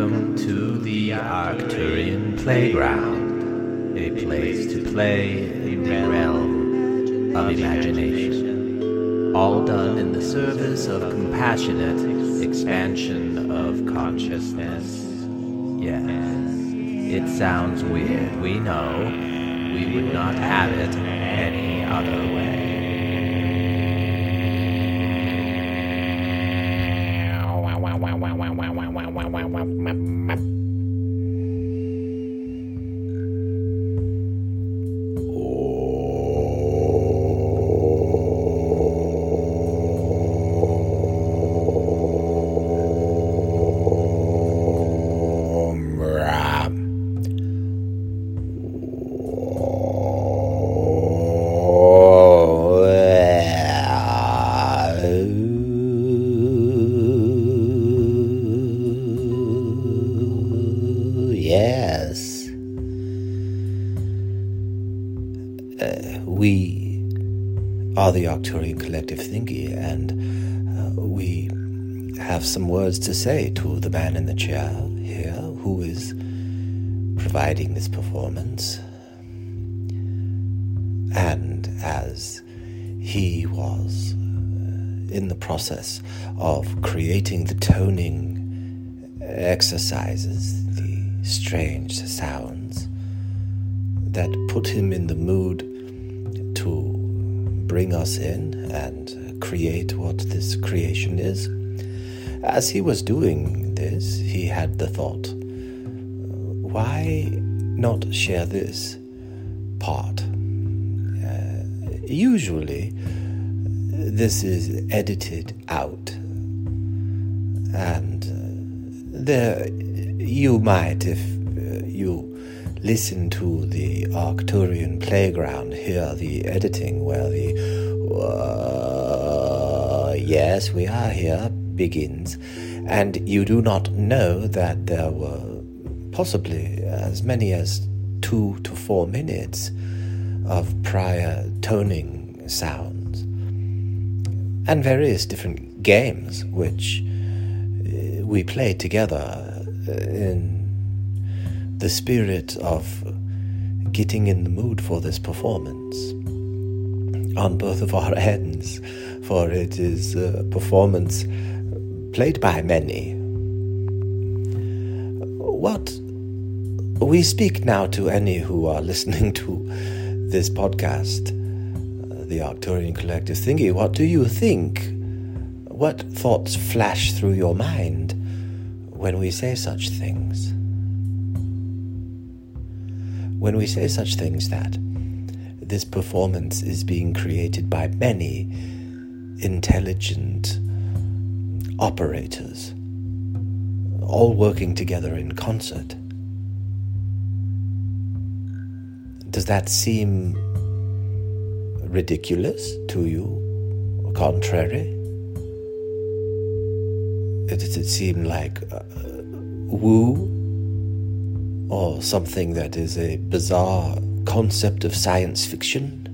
Welcome to the Arcturian Playground, a place to play in the realm of imagination. All done in the service of compassionate expansion of consciousness. Yes, it sounds weird, we know. We would not have it any other way. Are the Arcturian Collective Thingy, and uh, we have some words to say to the man in the chair here who is providing this performance. And as he was uh, in the process of creating the toning exercises, the strange sounds that put him in the mood bring us in and create what this creation is. As he was doing this, he had the thought why not share this part? Uh, usually, this is edited out, and uh, there you might, if uh, you listen to the Arcturian playground, hear the editing where the uh, yes, we are here begins, and you do not know that there were possibly as many as two to four minutes of prior toning sounds. And various different games which uh, we played together in the spirit of getting in the mood for this performance on both of our ends, for it is a performance played by many. What we speak now to any who are listening to this podcast, uh, the Arcturian Collective Thingy, what do you think? What thoughts flash through your mind? when we say such things. When we say such things that this performance is being created by many intelligent operators, all working together in concert. Does that seem ridiculous to you? Contrary? does it seem like uh, woo or something that is a bizarre concept of science fiction?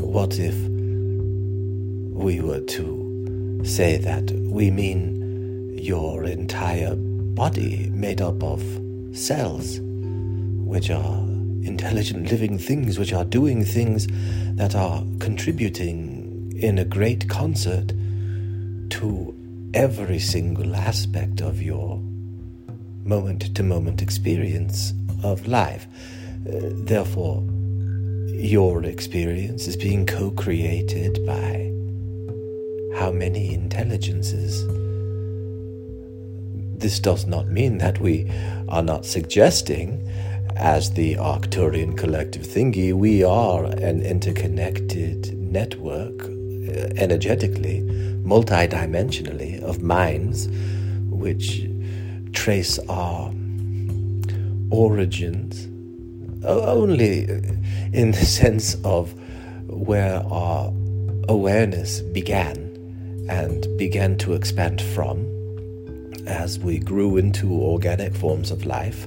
What if we were to say that we mean your entire body made up of cells, which are intelligent living things, which are doing things that are contributing in a great concert to every single aspect of your moment to moment experience of life. Uh, therefore, your experience is being co created by how many intelligences. This does not mean that we are not suggesting, as the Arcturian collective thingy, we are an interconnected network energetically, multidimensionally, of minds which trace our origins only in the sense of where our awareness began and began to expand from as we grew into organic forms of life,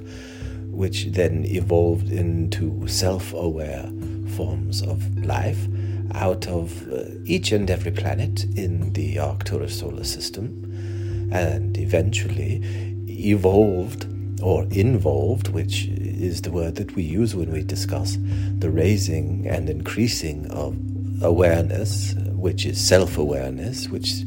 which then evolved into self aware forms of life out of uh, each and every planet in the Arcturus solar system. and eventually evolved or involved, which is the word that we use when we discuss the raising and increasing of awareness, which is self awareness, which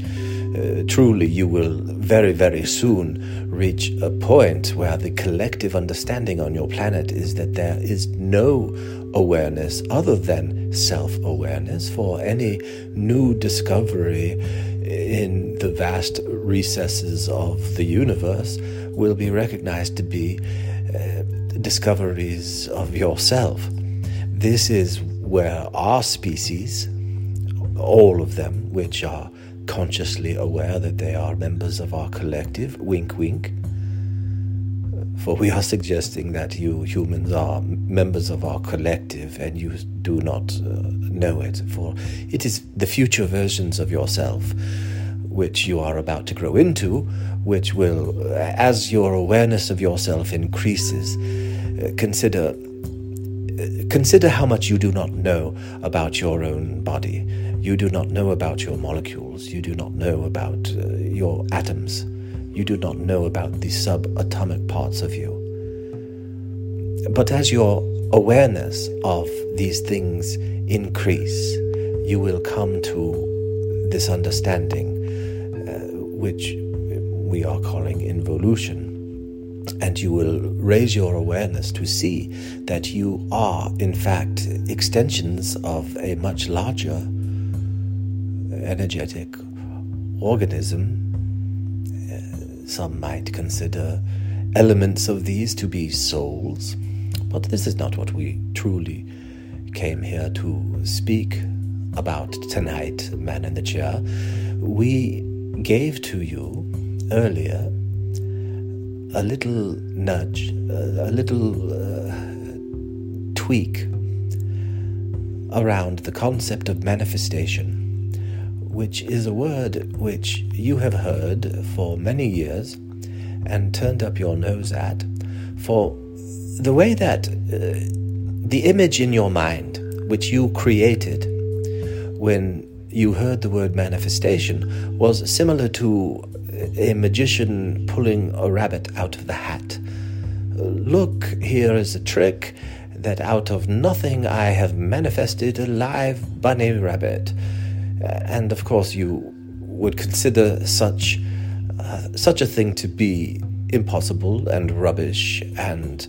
uh, truly you will very, very soon reach a point where the collective understanding on your planet is that there is no awareness other than self awareness for any new discovery in the vast recesses of the universe will be recognized to be uh, discoveries of yourself. This is where our species, all of them, which are consciously aware that they are members of our collective, wink wink. For we are suggesting that you humans are members of our collective and you do not uh, know it, for it is the future versions of yourself which you are about to grow into, which will, as your awareness of yourself increases, uh, consider uh, consider how much you do not know about your own body you do not know about your molecules. You do not know about uh, your atoms. You do not know about the subatomic parts of you. But as your awareness of these things increase, you will come to this understanding, uh, which we are calling involution. And you will raise your awareness to see that you are, in fact, extensions of a much larger energetic organism. Uh, some might consider elements of these to be souls, but this is not what we truly came here to speak about tonight, Man in the Chair. We gave to you earlier a little nudge, a, little uh, tweak around the concept of manifestation which is a word which you have heard for many years and turned up your nose at, for the way that uh, the image in your mind, which you created when you heard the word manifestation, was similar to a magician pulling a rabbit out of the hat. Look, here is a trick that out of nothing I have manifested a live bunny rabbit. Uh, and of course, you would consider such uh, such a thing to be impossible and rubbish and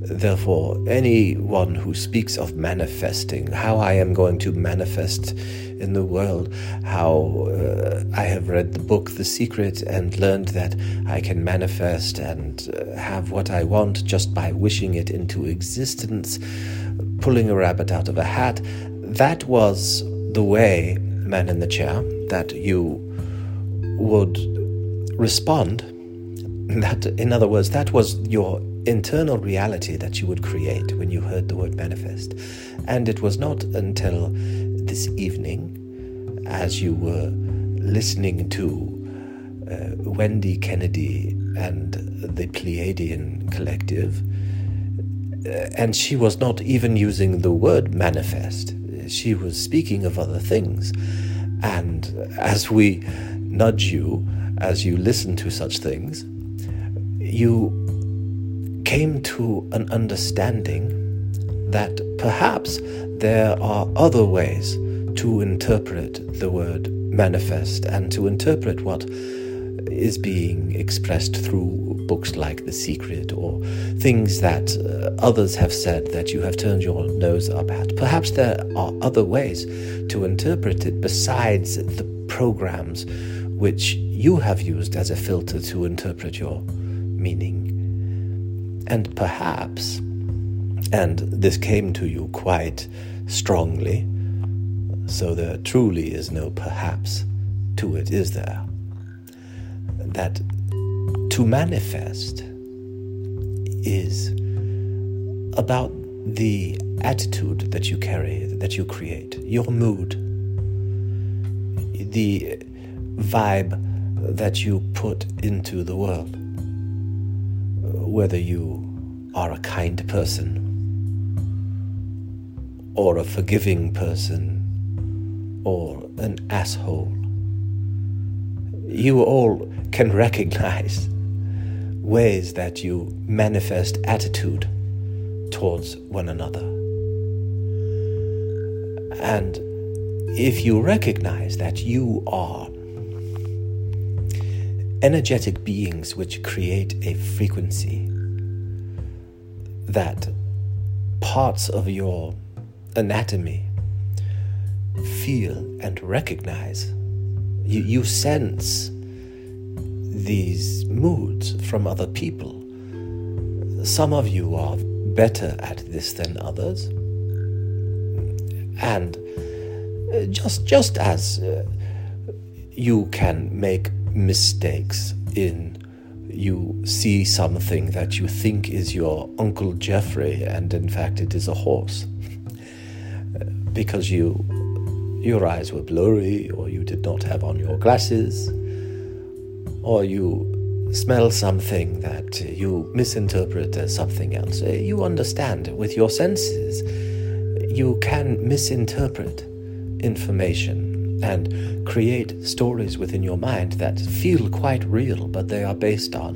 therefore anyone who speaks of manifesting how i am going to manifest in the world how uh, i have read the book the secret and learned that i can manifest and uh, have what i want just by wishing it into existence pulling a rabbit out of a hat that was the way man in the chair, that you would respond. That, in other words, that was your internal reality that you would create when you heard the word manifest. And it was not until this evening, as you were listening to uh, Wendy Kennedy and the Pleiadian Collective, uh, and she was not even using the word manifest she was speaking of other things. And as we nudge you, as you listen to such things, you came to an understanding that perhaps there are other ways to interpret the word manifest and to interpret what is being expressed through books like The Secret or things that uh, others have said that you have turned your nose up at. Perhaps there are other ways to interpret it besides the programs which you have used as a filter to interpret your meaning. And perhaps, and this came to you quite strongly, so there truly is no perhaps to it, is there? That to manifest is about the attitude that you carry, that you create, your mood, the vibe that you put into the world. Whether you are a kind person or a forgiving person or an asshole you all can recognize ways that you manifest attitude towards one another. And if you recognize that you are energetic beings which create a frequency that parts of your anatomy feel and recognize, you, you sense these moods from other people. Some of you are better at this than others. And uh, just just as uh, you can make mistakes in you see something that you think is your uncle Jeffrey and in fact it is a horse because you your eyes were blurry or you did not have on your glasses or you smell something that you misinterpret as something else. Uh, you understand with your senses, you can misinterpret information and create stories within your mind that feel quite real, but they are based on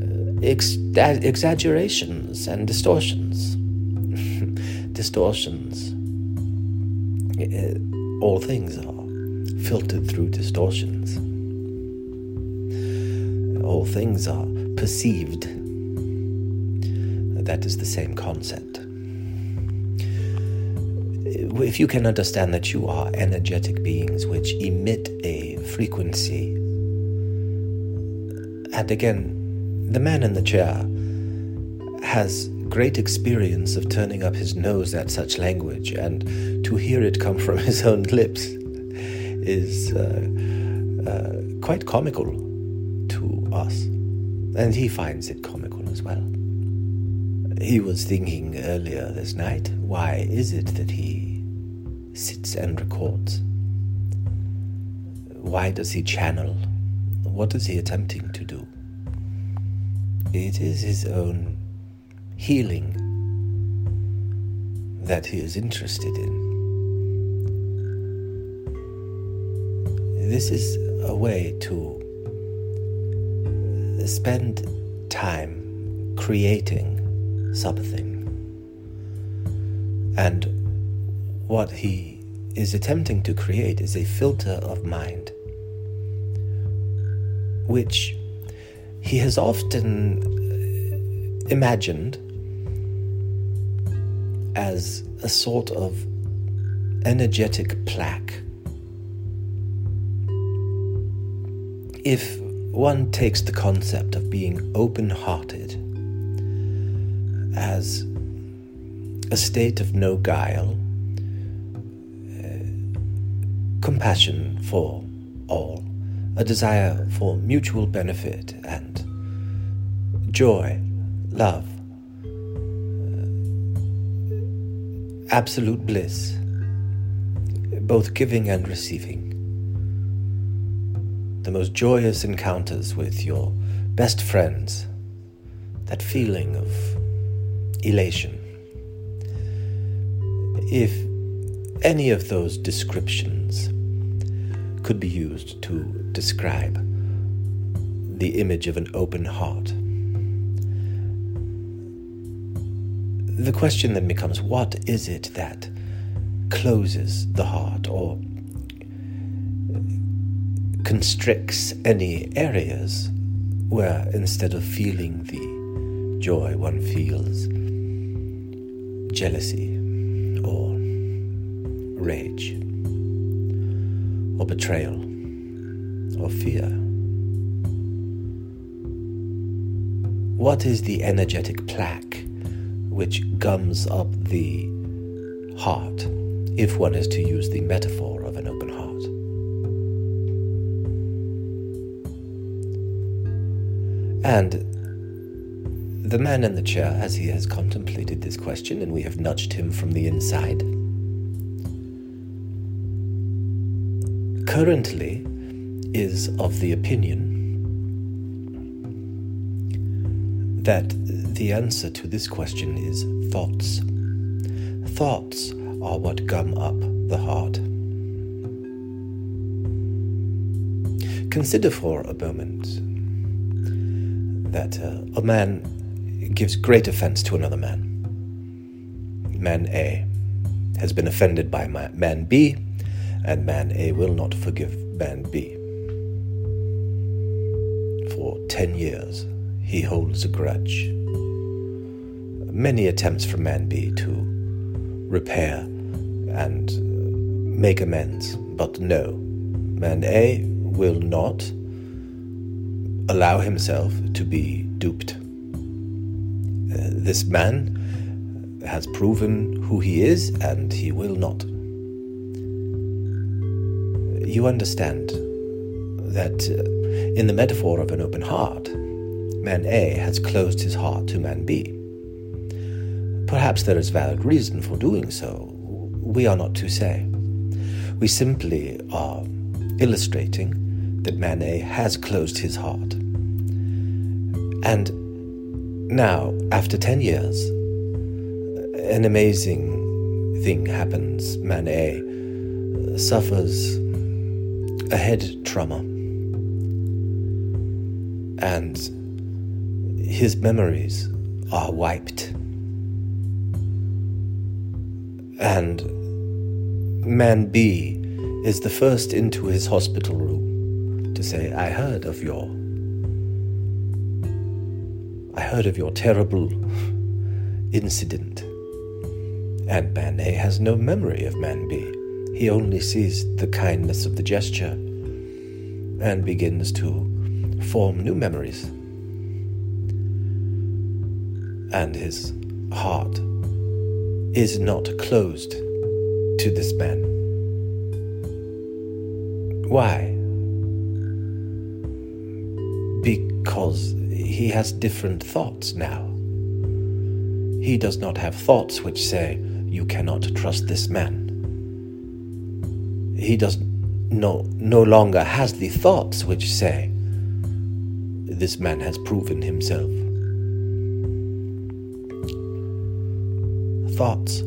uh, ex- exaggerations and distortions. distortions. Uh, all things are filtered through distortions all things are perceived. That is the same concept. If you can understand that you are energetic beings which emit a frequency, and again, the man in the chair has great experience of turning up his nose at such language, and to hear it come from his own lips is uh, uh, quite comical to us, and he finds it comical as well. He was thinking earlier this night, why is it that he sits and records? Why does he channel? What is he attempting to do? It is his own healing that he is interested in. This is a way to spend time creating something. And what he is attempting to create is a filter of mind, which he has often imagined as a sort of energetic plaque. If one takes the concept of being open hearted as a state of no guile, uh, compassion for all, a desire for mutual benefit and joy, love, uh, absolute bliss, both giving and receiving the most joyous encounters with your best friends, that feeling of elation. If any of those descriptions could be used to describe the image of an open heart, the question then becomes what is it that closes the heart or constricts any areas where instead of feeling the joy, one feels jealousy or rage or betrayal or fear. What is the energetic plaque which gums up the heart, if one is to use the metaphor And the man in the chair, as he has contemplated this question, and we have nudged him from the inside, currently is of the opinion that the answer to this question is thoughts. Thoughts are what gum up the heart. consider for a moment that uh, a man gives great offense to another man. Man A has been offended by man B, and man A will not forgive man B. For ten years, he holds a grudge. Many attempts from man B to repair and make amends, but no. Man A will not allow himself to be duped. Uh, this man has proven who he is, and he will not. You understand that uh, in the metaphor of an open heart, man A has closed his heart to man B. Perhaps there is valid reason for doing so. We are not to say. We simply are illustrating that man A has closed his heart. And now, after 10 years, an amazing thing happens. Man A suffers a head trauma. And his memories are wiped. And man B is the first into his hospital room to say, I heard of your. I heard of your terrible incident. And man A has no memory of man B. He only sees the kindness of the gesture and begins to form new memories. And his heart is not closed to this man. Why? Because he has different thoughts now. He does not have thoughts which say, You cannot trust this man. He does no, no longer has the thoughts which say, This man has proven himself. Thoughts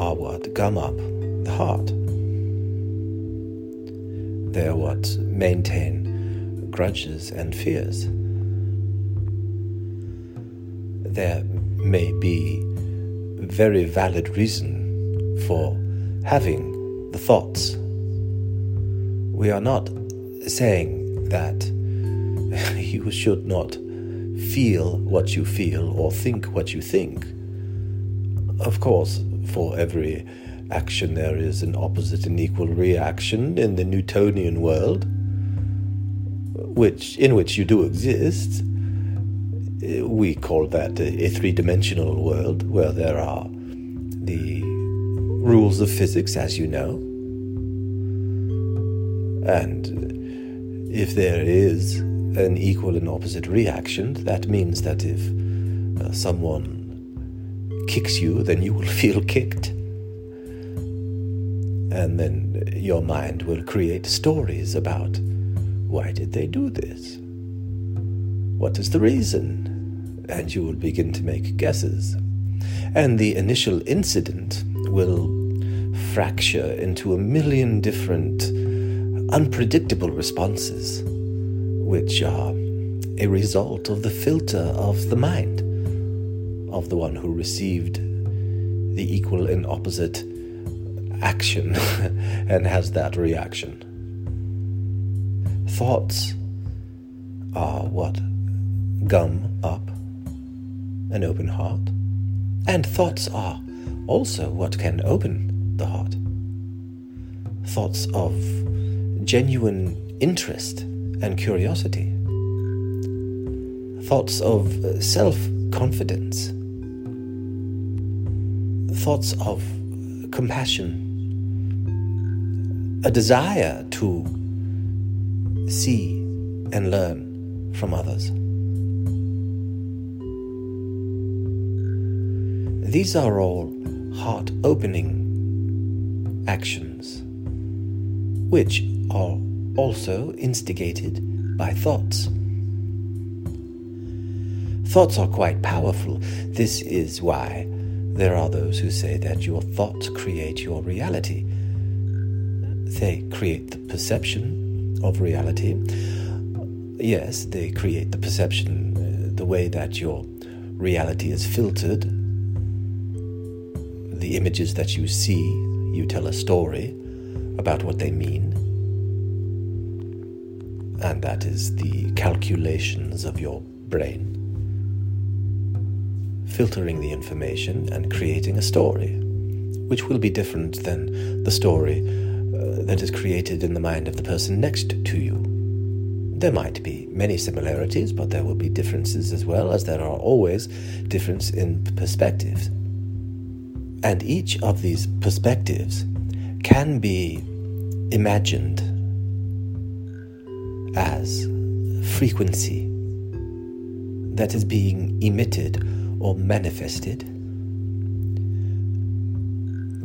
are what gum up the heart. They're what maintain grudges and fears. There may be very valid reason for having the thoughts. We are not saying that you should not feel what you feel or think what you think. Of course, for every action there is an opposite and equal reaction in the Newtonian world, which in which you do exist. We call that a, a three-dimensional world where there are the rules of physics, as you know, and if there is an equal and opposite reaction, that means that if uh, someone kicks you, then you will feel kicked. And then your mind will create stories about why did they do this? What is the reason? And you will begin to make guesses. And the initial incident will fracture into a million different unpredictable responses, which are a result of the filter of the mind of the one who received the equal and opposite action and has that reaction. Thoughts are what? Gum up an open heart, and thoughts are also what can open the heart. Thoughts of genuine interest and curiosity, thoughts of self confidence thoughts of compassion, a desire to see and learn from others. These are all heart opening actions, which are also instigated by thoughts. Thoughts are quite powerful. This is why there are those who say that your thoughts create your reality. They create the perception of reality, yes, they create the perception, uh, the way that your reality is filtered, the images that you see, you tell a story about what they mean. And that is the calculations of your brain. Filtering the information and creating a story, which will be different than the story Uh, that is created in the mind of the person next to you. There might be many similarities, but there will be differences as well, as there are always differences in perspectives. And each of these perspectives can be imagined as frequency that is being emitted or manifested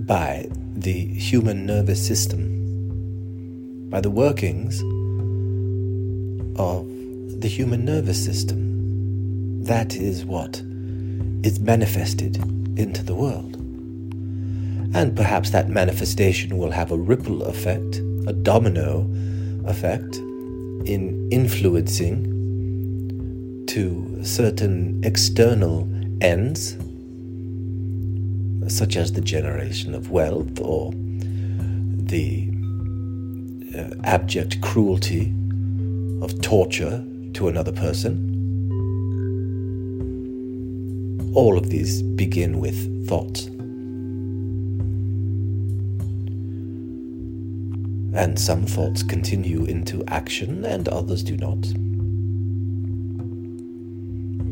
by the human nervous system, by the workings of the human nervous system. That is what is manifested into the world. And perhaps that manifestation will have a ripple effect, a domino effect, in influencing to certain external ends, such as the generation of wealth or the uh, abject cruelty of torture to another person. All of these begin with thoughts. And some thoughts continue into action and others do not.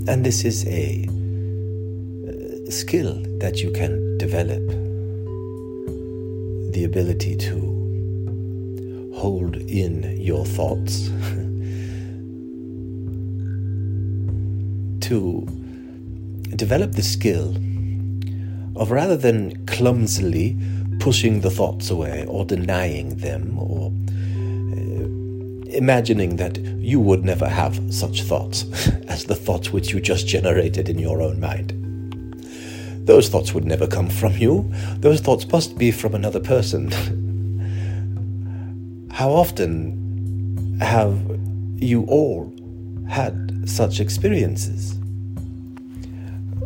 And this is a skill that you can develop the ability to hold in your thoughts, to develop the skill of rather than clumsily pushing the thoughts away or denying them or uh, imagining that you would never have such thoughts as the thoughts which you just generated in your own mind. Those thoughts would never come from you. Those thoughts must be from another person. How often have you all had such experiences?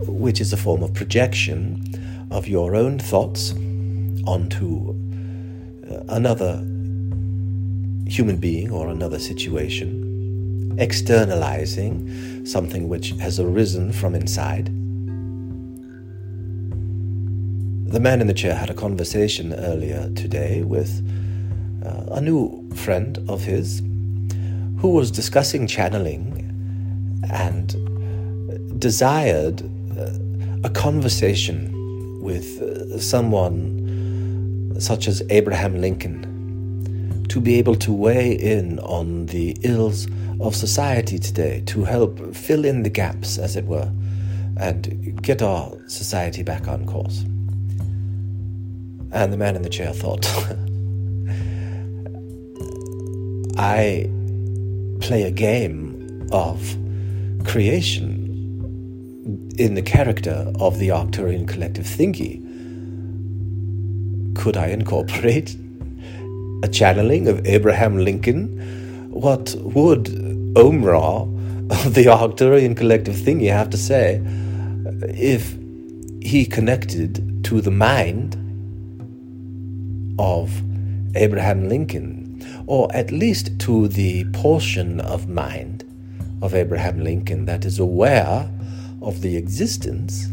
Which is a form of projection of your own thoughts onto uh, another human being or another situation, externalizing something which has arisen from inside. The man in the chair had a conversation earlier today with uh, a new friend of his who was discussing channeling and desired uh, a conversation with uh, someone such as Abraham Lincoln, to be able to weigh in on the ills of society today, to help fill in the gaps, as it were, and get our society back on course. And the man in the chair thought, I play a game of creation in the character of the Arcturian collective thingy could I incorporate a channeling of Abraham Lincoln? What would Omra of the Arcturian collective thingy have to say if he connected to the mind of Abraham Lincoln, or at least to the portion of mind of Abraham Lincoln that is aware of the existence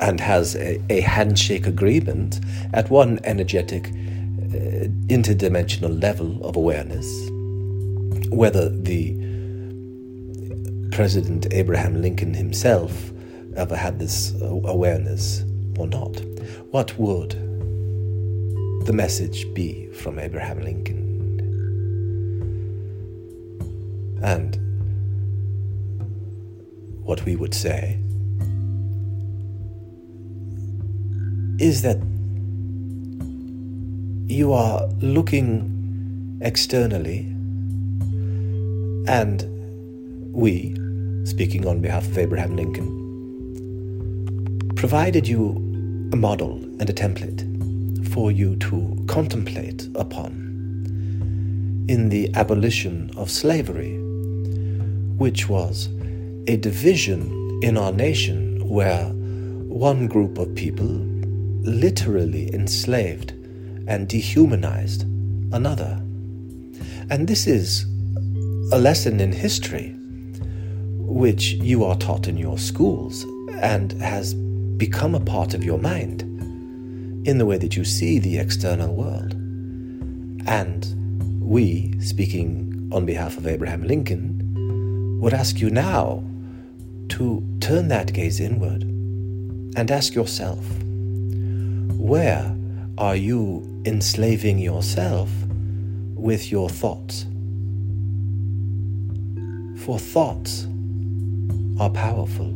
and has a, a handshake agreement at one energetic uh, interdimensional level of awareness, whether the President Abraham Lincoln himself ever had this awareness or not. What would the message be from Abraham Lincoln? And what we would say is that you are looking externally, and we, speaking on behalf of Abraham Lincoln, provided you a model and a template for you to contemplate upon in the abolition of slavery, which was a division in our nation where one group of people literally enslaved and dehumanized another. And this is a lesson in history which you are taught in your schools and has become a part of your mind in the way that you see the external world. And we, speaking on behalf of Abraham Lincoln, would ask you now to turn that gaze inward and ask yourself where are you enslaving yourself with your thoughts? For thoughts are powerful.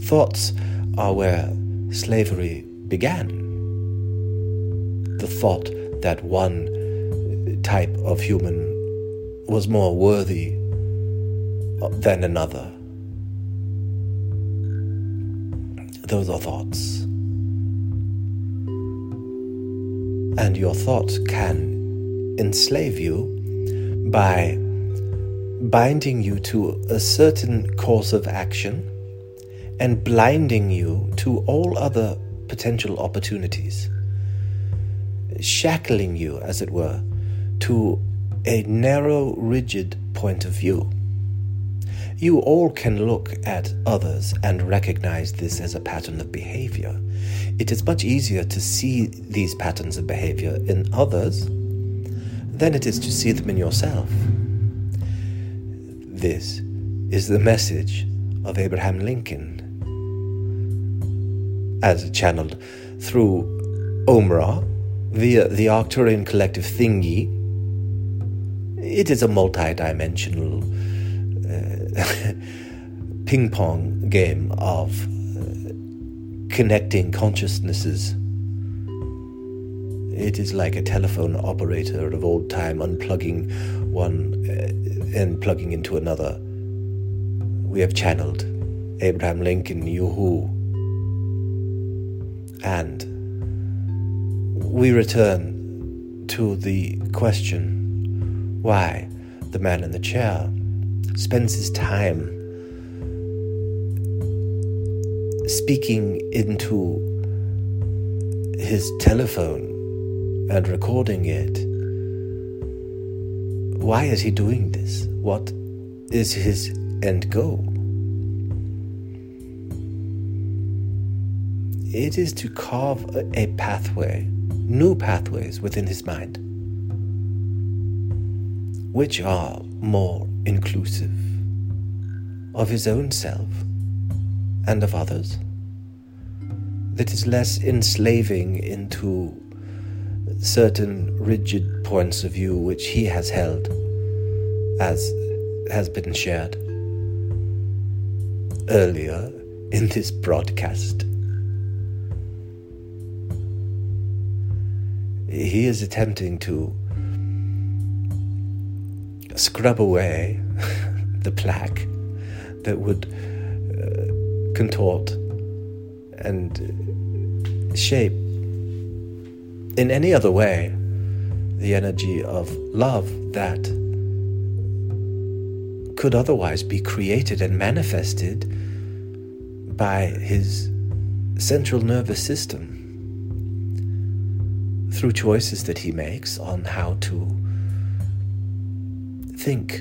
Thoughts are where slavery began. The thought that one type of human was more worthy than another. Those are thoughts. And your thoughts can enslave you by binding you to a certain course of action and blinding you to all other potential opportunities, shackling you, as it were, to a narrow, rigid point of view. You all can look at others and recognize this as a pattern of behavior. It is much easier to see these patterns of behavior in others than it is to see them in yourself. This is the message of Abraham Lincoln as channeled through Omra via the Arcturian collective thingy. It is a multi dimensional uh, ping pong game of uh, connecting consciousnesses. It is like a telephone operator of old time unplugging one uh, and plugging into another. We have channeled Abraham Lincoln, Yoo-hoo. And we return to the question why the man in the chair spends his time speaking into his telephone and recording it. Why is he doing this? What is his end goal? It is to carve a pathway, new pathways within his mind, which are more inclusive of his own self and of others, that is less enslaving into certain rigid points of view which he has held as has been shared earlier in this broadcast. He is attempting to scrub away the plaque that would uh, contort and shape in any other way the energy of love that could otherwise be created and manifested by his central nervous system through choices that he makes on how to think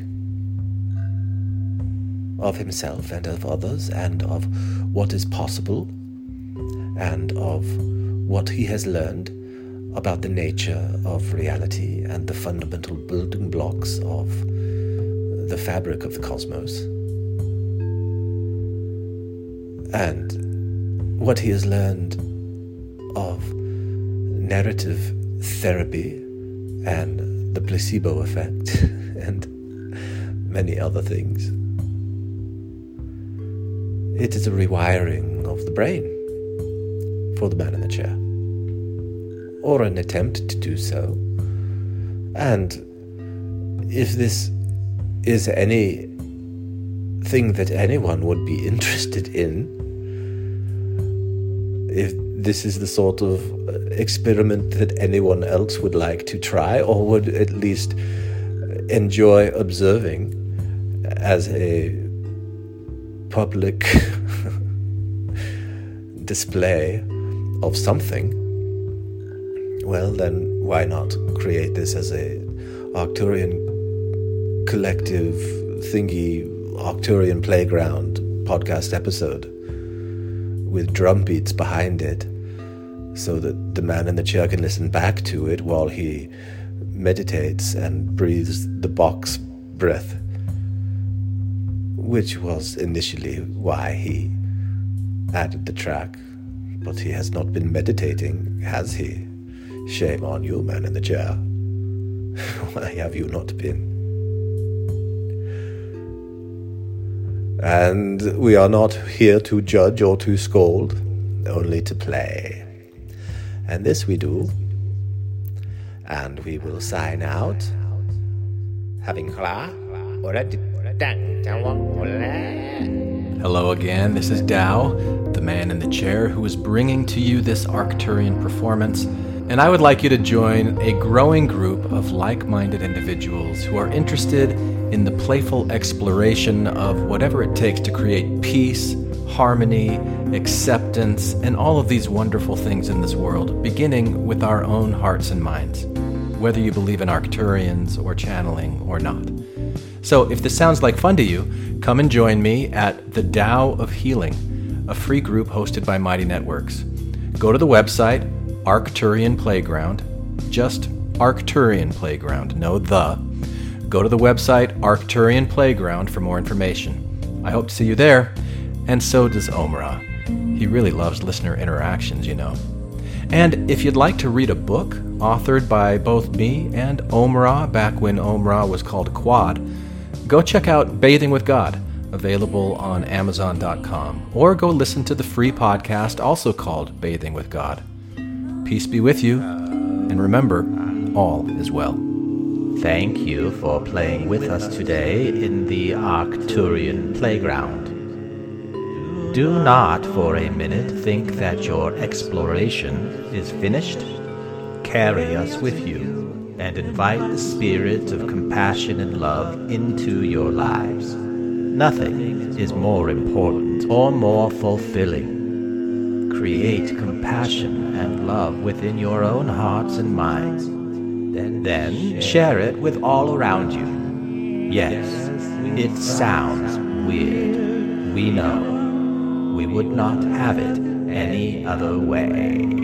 of himself and of others and of what is possible and of what he has learned about the nature of reality and the fundamental building blocks of the fabric of the cosmos. And what he has learned of narrative therapy and the placebo effect and many other things. It is a rewiring of the brain for the man in the chair or an attempt to do so. And if this is any thing that anyone would be interested in, if this is the sort of uh, experiment that anyone else would like to try or would at least enjoy observing as a public display of something, well, then why not create this as a Arcturian collective thingy, Arcturian playground podcast episode with drum beats behind it so that the man in the chair can listen back to it while he meditates and breathes the box breath, which was initially why he added the track. But he has not been meditating, has he? Shame on you, man in the chair. why have you not been? And we are not here to judge or to scold, only to play. And this we do. And we will sign out. Hello again, this is Dao, the man in the chair who is bringing to you this Arcturian performance, and I would like you to join a growing group of like minded individuals who are interested in the playful exploration of whatever it takes to create peace, harmony, acceptance, and all of these wonderful things in this world, beginning with our own hearts and minds, whether you believe in Arcturians or channeling or not. So, if this sounds like fun to you, come and join me at the Tao of Healing, a free group hosted by Mighty Networks. Go to the website, Arcturian Playground, just Arcturian Playground, no the. Go to the website, Arcturian Playground, for more information. I hope to see you there, and so does Omra. He really loves listener interactions, you know. And if you'd like to read a book authored by both me and Omra back when Omra was called Quad, go check out Bathing with God, available on Amazon.com, or go listen to the free podcast also called Bathing with God. Peace be with you, and remember, all is well. Thank you for playing with us today in the Arcturian playground. Do not for a minute think that your exploration is finished. Carry us with you and invite the spirit of compassion and love into your lives. Nothing is more important or more fulfilling. Create compassion and love within your own hearts and minds. Then share it with all around you. Yes, it sounds weird. We know. We would not have it any other way.